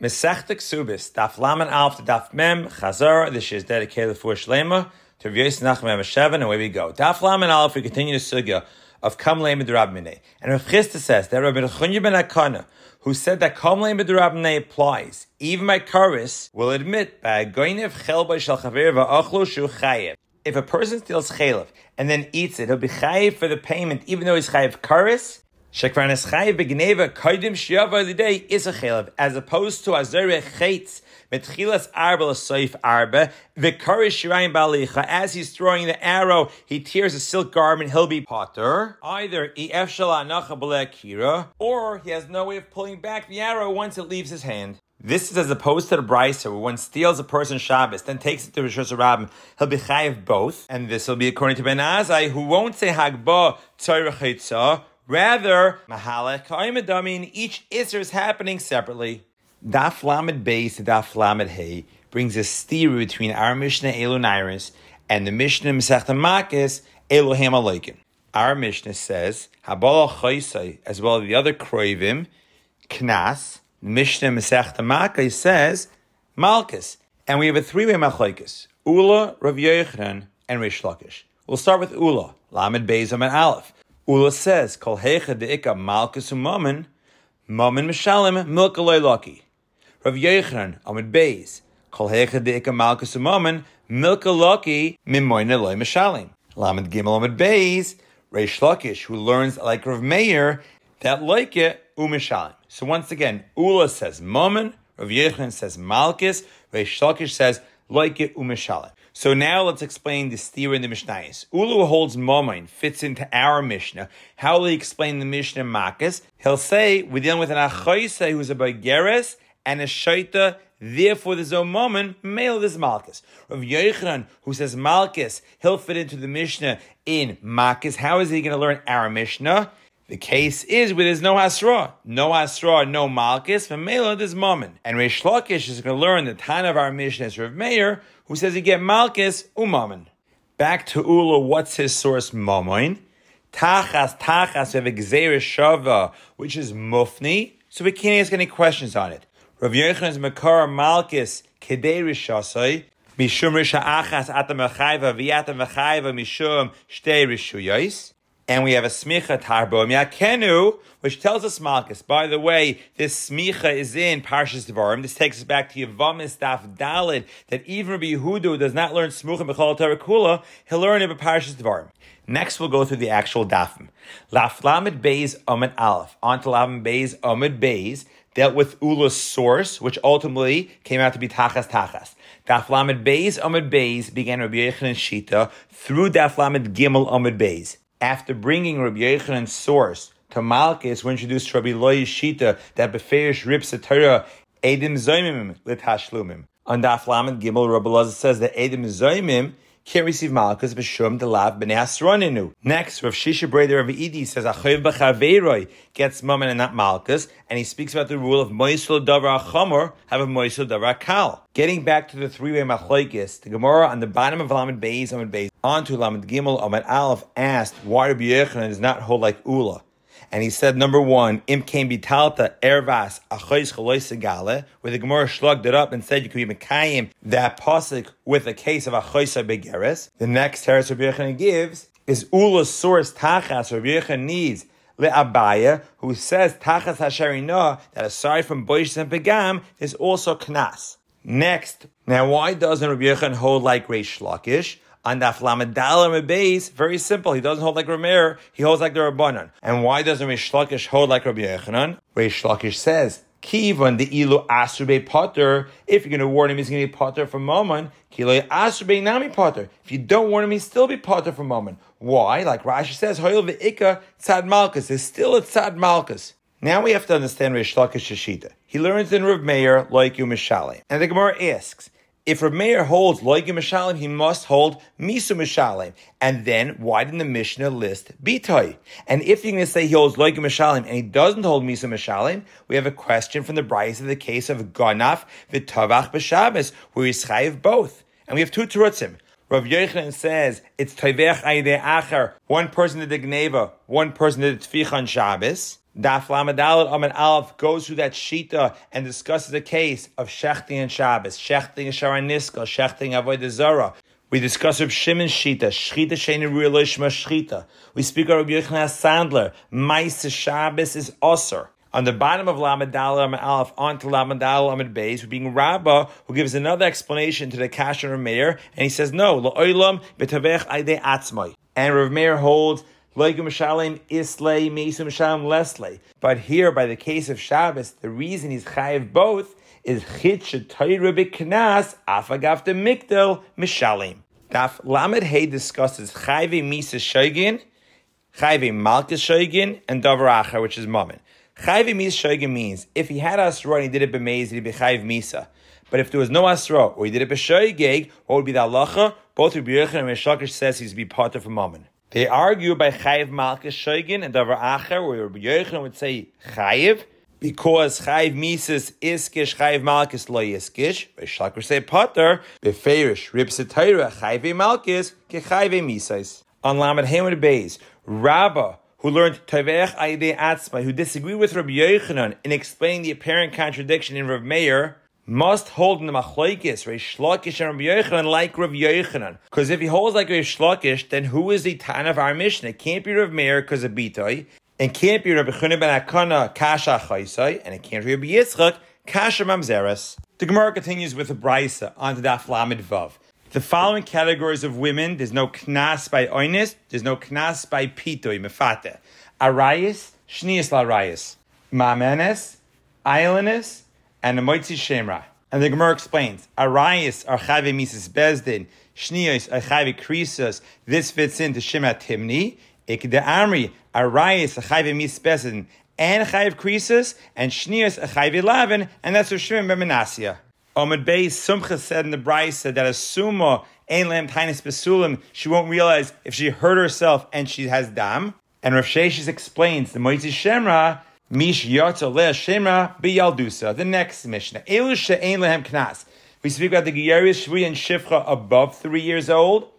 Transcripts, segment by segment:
Mesechta Ksubis, Daf Laman Alf Daf Mem, Chazar, this is dedicated for Shlema, to Rav Yosef Nachman 7, and away we go. Daf Laman Alf, we continue the sugya of Kam Lema Durab Minei. And Rav Chisda says that Rabbi Chunya ben Akana, who said that Kam Lema Durab Minei applies, even by Karis, will admit by Goinev Chelba Shal Chaver Va'achlu Shu Chayev. If a person steals chaylev and then eats it, he'll be chayiv for the payment, even though he's chayiv karis, Shekran is chayiv begneva the is a as opposed to azere chaitz metchilas arba l'soif arba v'karish shirayim balicha. As he's throwing the arrow, he tears a silk garment. He'll be potter. Either ef kira, or he has no way of pulling back the arrow once it leaves his hand. This is as opposed to the brisa where one steals a person's Shabbos, then takes it to Rosh Hashanah, he'll be chayiv both, and this will be according to Ben Azai, who won't say Hagba Tzorach Rather, Mahalach Kaimadami, each Isser is happening separately. Daf Lamed Beis to Daf Lamed Hey brings a steer between our Mishnah Elu Nairis and the Mishnah Masechta Makis Elohim Aleikim. Our Mishnah says, Habala Chaisai, as well as the other Kroivim, Knas, Mishnah Masechta Makis says, Malchus. And we have a three-way machlokes: Ula, Rav Yochanan, and Rish Lakish. We'll start with Ula, Lamed Beis and Aleph. Ula says, Kol hecha de'ika malchus u'mamen, mamen mishalim milka loy Rav Yochanan, Amid Beis, Kol hecha de'ika malchus u'mamen, milka loki mimoyne loy mishalim. Lamed Gimel Amid Beis, Reish Lakish, who learns like Rav Meir, that like it u'mishalim. So once again, Ula says mamen, Rav Yochanan says malchus, Reish Lakish says like it u'mishalim. So now let's explain the steer in the Mishnayos. Ulu holds Momain fits into our Mishnah. How will he explain the Mishnah Makas? He'll say we're dealing with an Achoisa who's a Bageres and a Shaita. Therefore, there's no moment, male this Malchus. Rav Yochanan, who says Malchus, he'll fit into the Mishnah in Malchus. How is he going to learn our Mishnah? The case is where there's no Hasra. No Hasra, no Malchus, for Mela, there's Mammon. And Reish Lakish is going to learn the time of our Mishnah is Rav Meir, who says you get Malchus, Umammon. Back to Ula, what's his source, Mammon? Tachas, Tachas, we have Shava, which is Mufni, so we can't ask any questions on it. Rav Yochanan's Makar Malchus, Kedei Rishasai, Mishum Risha Achas Atam Achaiva, Viatam Achaiva, Mishum Shtei Rishuyais. And we have a smicha tarbo yakenu, which tells us Malchus. By the way, this smicha is in Parshas Devarim. This takes us back to Yavamis Daf Dalid, that even Rabbi Yehuda does not learn smucha b'chol Tarakula, he'll learn it in Parshas Devarim. Next, we'll go through the actual dafim. Laf Lamed Beis Amid Aleph. On to Lamed Beis Amid Beis dealt with Ula's source, which ultimately came out to be Tachas Tachas. Daf Lamed Beis Amid Beis began Rabbi Yechon Shita through Daf Lamed Gimel Amid Beis after bringing Rabbi Yochanan's source to Malchus, we introduced Rabbi Loi Shita that beferish rips a Torah Edim Zoimim Litashlumim. On Daf Lamed Gimel, Rabbi Lazar says that Edim Zoimim can't receive Malchus b'shum delav b'nei asroninu. Next, Rav Shisha Breder Rav Edi says achayiv b'chaveiroi gets mammon and not Malchus, and he speaks about the rule of moisul davar chamor have a moisul davar kal. Getting back to the three-way machlokes, the Gemara on the bottom of Lamed Beis, Lamed Beis, onto Lamed Gimel, Lamed Aleph asked why Rabbi Yochanan does not hold like Ula. And he said, number one, im came bitalta ervas achois chaloisegale, where the Gemara shlugged it up and said you could be mekayim that pasuk with a case of achoisa begeres. The next teres Rabbi Yechon gives is Ula's source tachas Rabbi Yechon needs le'abaya, who says tachas hasharina that aside from boish and pegam is also knas. Next, now why doesn't Rabbi Yechon hold like Reish Lakish? On the Aflamadal base, very simple. He doesn't hold like Rameir, he holds like the Rabbanan. And why doesn't Rish Lakish hold like Rabbi Yechanan? Rish Lakish says, Kivan the ilu asrbe potter. If you're going to warn him, he's going to be potter from Mammon. Kilo asrbe nami potter. If you don't warn him, he's still be potter from Mammon. Why? Like Rashi says, Hoyel ve'ika tzad malchus. There's still a tzad malchus. Now we have to understand Rish Lakish Shishita. He learns in Rav Meir like Yumishali. And the Gemara asks, if Rav Meir holds loigim mishalim, he must hold misu mishalim. And then, why didn't the Mishnah list bitoi? And if you're going to say he holds loigim mishalim and he doesn't hold misu mishalim, we have a question from the Bryce of the case of Ganaf v'tavach b'Shabbos, where he's chayiv both. And we have two terutzim. Rav Yochanan says it's tovech aydei acher. One person did the gneva, one person did the tfich on Shabbos. Daf Lamadal Amen Aleph goes through that shita and discusses the case of shechting and Shabbos, shechting and Sharaniska, shechting Avodah Zara. We discuss Reb Shimon Shita, Shchita Sheni Ruelishma Shchita. We speak of Rabbi Yochanan Sandler, Maisa Shabbos is Osir. On the bottom of Lamed Dalal Amid Aleph onto Lamed Dalal Amid Beis, being Rabbah, who gives another explanation to the Kasher Meir, and he says, no, La'olam betavech aide atzmai. And Rav Meir holds, But here, by the case of Shabbos, the reason he's chayiv both is chit shetayra b'knas mikdel mishalim. Daf Lamed Hay discusses chayve misa shoygin, chayve malchus shoygin, and davar acher, which is mammon. Chayve misa shoygin means if he had asra and he did it b'meiz, he'd be chayv misa. But if there was no asra or he did it b'shoygig, what would be the halacha? Both Rabbi Yochanan and Meshakish says he's be potter for mammon. They argue by Chayiv Malchus Shoigin and Davar Acher, where Rabbi Yochanan would say Chayiv, because Chayiv Mises Iskish, Chayiv Malchus Lo Iskish, Rishlaker say Potter, Beferish, Ripsatayra, Chayiv Malchus, Ke Chayiv Mises. On Lamed Hamid Beis, Rabbah, who learned Tavech Aide Atzma, who disagreed with Rabbi Yochanan in explaining the apparent contradiction in Rav Meir, must hold in the machlokes Reish Lakish and Rabbi Yochanan like Rav Yochanan. Because if he holds like Reish Lakish, then who is the Tan of our mission? It can't be Rav Meir because of Bitoy, and can't be Rabbi Chuna ben Akana Kasha Chaisai, and it can't be Rabbi Yitzchak Kasha Mamzeres. The Gemara continues with the Brisa on the Daf Lamed Vav. The following categories of women, there's no knas by oinis, there's no knas by pitoy, mefate. Arayis, shnias larayis. Mamenes, islandess, and a moitzi shemra. And the Gemara explains, Arayis are chayve mises bezdin, shniyos are chayve krisas. This fits into Shema Timni. Ikde Amri, Arayis are chayve bezdin, and chayve krisas, and shniyos are chayve lavin, and that's Shimon ben Menasya. Omid Beis Sumcha said in the Brisa that a summa ein lam tainis besulim, she won't realize if she hurt herself and she has dam. And Rav Sheshes explains the Moitzi Shemra Mish. The next Mishnah. Knas. We speak about the Geyeris Shvi and Shifcha above three years old.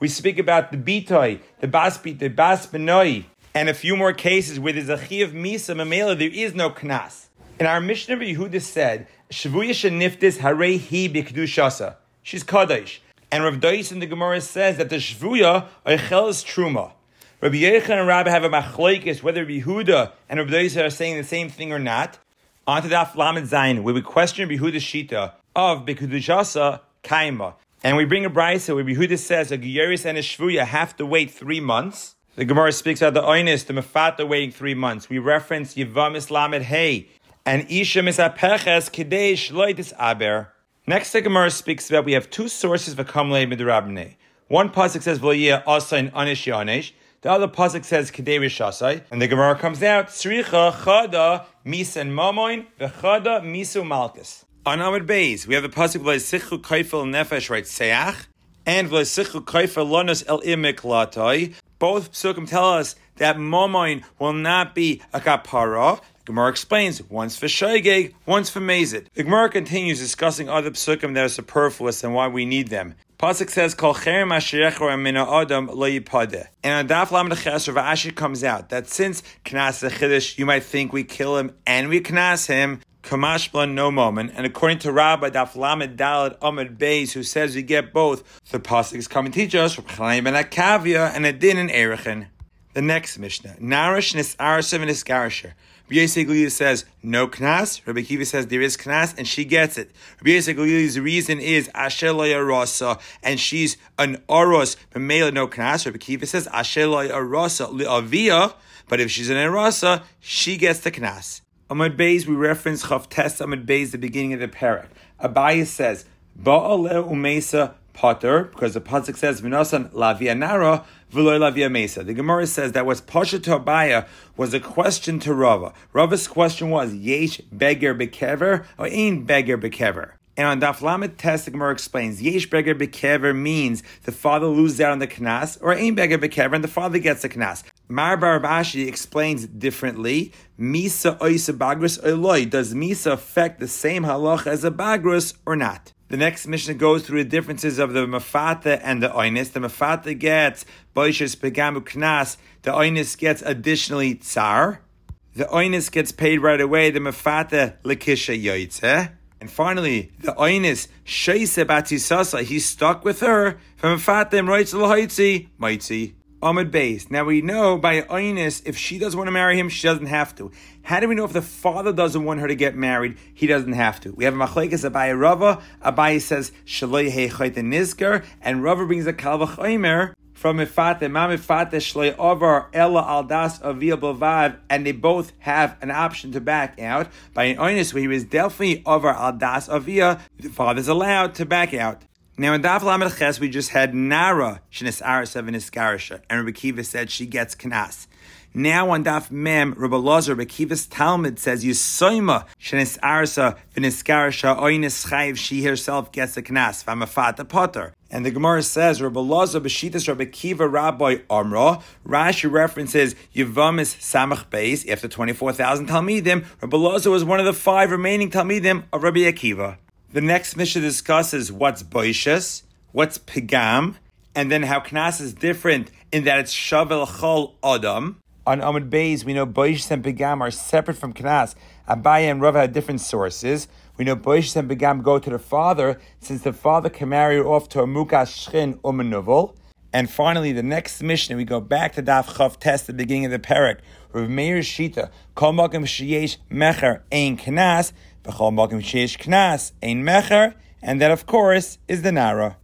We speak about the Bitoy, the Bas the Bas Benoi, and a few more cases where there's a Chiv Misa Mamela, there is no Knas. In our Mishnah, Yehuda said, Shavuya Sheniftis Harei Hi Bikdushasa. She's Kaddish. And Rav Dais in the Gemara says that the Shvuya Eichel is Truma. Rabbi Yechon and Rabbi have a machlokes whether Yehuda and Rabbi Doisa are saying the same thing or not. On to Daf Lamed Zayin, where we question Yehuda's shita of Bikudushasa Kaima. And we bring a brisa where Yehuda says a Geyeris and a Shvuya have to wait three months. The Gemara speaks about the Oinis, the Mefata waiting three months. We reference Yivamis Lamed Hey and Isha Misapeches Kadesh Loitis Aber. Next, the Gemara speaks about we have two sources a Kamle Midrabne. One pasuk says V'liyah Asa and Anish Yanesh. The other pasuk says Kedei Rishasai, and the Gemara comes out Sricha Chada Misen Mamoin V'Chada Misu Malkus. On Amid Beis, we have the pasuk V'Sichu Kaifel Nefesh right Seach, and V'Sichu Kaifel Lonas El Imik Both psukim tell us that Mamoin will not be a kapara. Gemara explains once for Shaygeg, once for Mazid. The Gemara continues discussing other psukim that are superfluous and why we need them. Pasuk says, "Kol cherem asherechor mina adam lo yipade." And on Daf Lamed Ches, Rav Ashi comes out that since knas chiddush, you might think we kill him and we knas him. Kamash blan no moment, and according to Rabbi Daf Lamed Dalad Ahmed Beis, who says we get both, the pasuk is coming to teach us from Chaim ben Akavia and a din in Erechin. The next Mishnah, Narish nis arasiv nis garisher. Rabbi Yosef says no knas. Rabbi Kiva says there is knas, and she gets it. Rabbi Yosef reason is asher arasa, and she's an oros b'meila no knas. Rabbi Kiva says asher arasa li'avia, but if she's an arasa, she gets the knas. Amad Beis, we reference Chav Tes Amad Beis, the beginning of the parak. Abaya says ba'ale umesa potter, because the pasuk says v'nosan lavia nara v'loy lavia mesa. The Gemara says that was pasha to Abaya was a question to Rava. Rava's question was yesh beggar bekever or ain beggar bekever. And on Daf Lamed Test, the Gemara explains, Yesh Beggar Bekever means the father loses out on the Knas, or Ein Beggar Bekever, and the father gets the Knas. Mar bar Rav Ashi explains differently, Misa Oisa Bagrus Eloi, does Misa affect the same halach as a Bagrus or not? The next Mishnah goes through the differences of the Mafata and the Oinis. The Mafata gets Boishas Pegamu Knas, the Oinis gets additionally Tsar. the oinus gets paid right away, the mefata lekisha yoitze. And finally, the oinus sheise batisasa, he's stuck with her from right to lahaitzi, mighty. Ahmed Beis. Now we know by Oinus, if she doesn't want to marry him, she doesn't have to. How do we know if the father doesn't want her to get married, he doesn't have to? We have machlekes Abaye Rava. Abaye says Shaloi Heichait Nizker, and Rava brings a Kalvach Oimer from Ifate, Mam Ifate Shloi Over Ella Aldas Avia Bavav, and they both have an option to back out. By an Oinus, where he was definitely over Aldas Avia, the father's allowed to back out. Now in Daf Lamed Ches, we just had Nara Shenis Arasa V'Niskarisha, and Rabbi Kiva said she gets Knas. Now on Daf Mem, Rabbi Lazar, Rabbi Kiva's Talmud says Yisoima Shenis Arasa V'Niskarisha Oinis Chayiv, she herself gets a Knas, V'Amafata Potter. And the Gemara says, Rabbi Lazar B'Shitas Rabbi Kiva Rabbi Amra. Rashi references Yevamis Samach Beis after 24,000 Talmidim. Rabbi Lazar was one of the five remaining Talmidim of Rabbi Akiva. The next Mishnah discusses what's boishes, what's pigam, and then how knas is different in that it's shavel chol adam. On Amud Beis, we know boishes and pigam are separate from knas. Abaye and Rav had different sources. We know boishes and pigam go to the father, since the father can marry off to a mukas shchin umenuvel. And finally, the next Mishnah, we go back to Daf Chav Test, the beginning of the parak. Rav Meir Shita, Kol Makim Mecher Ein Knas, And that, of course, is the Nara.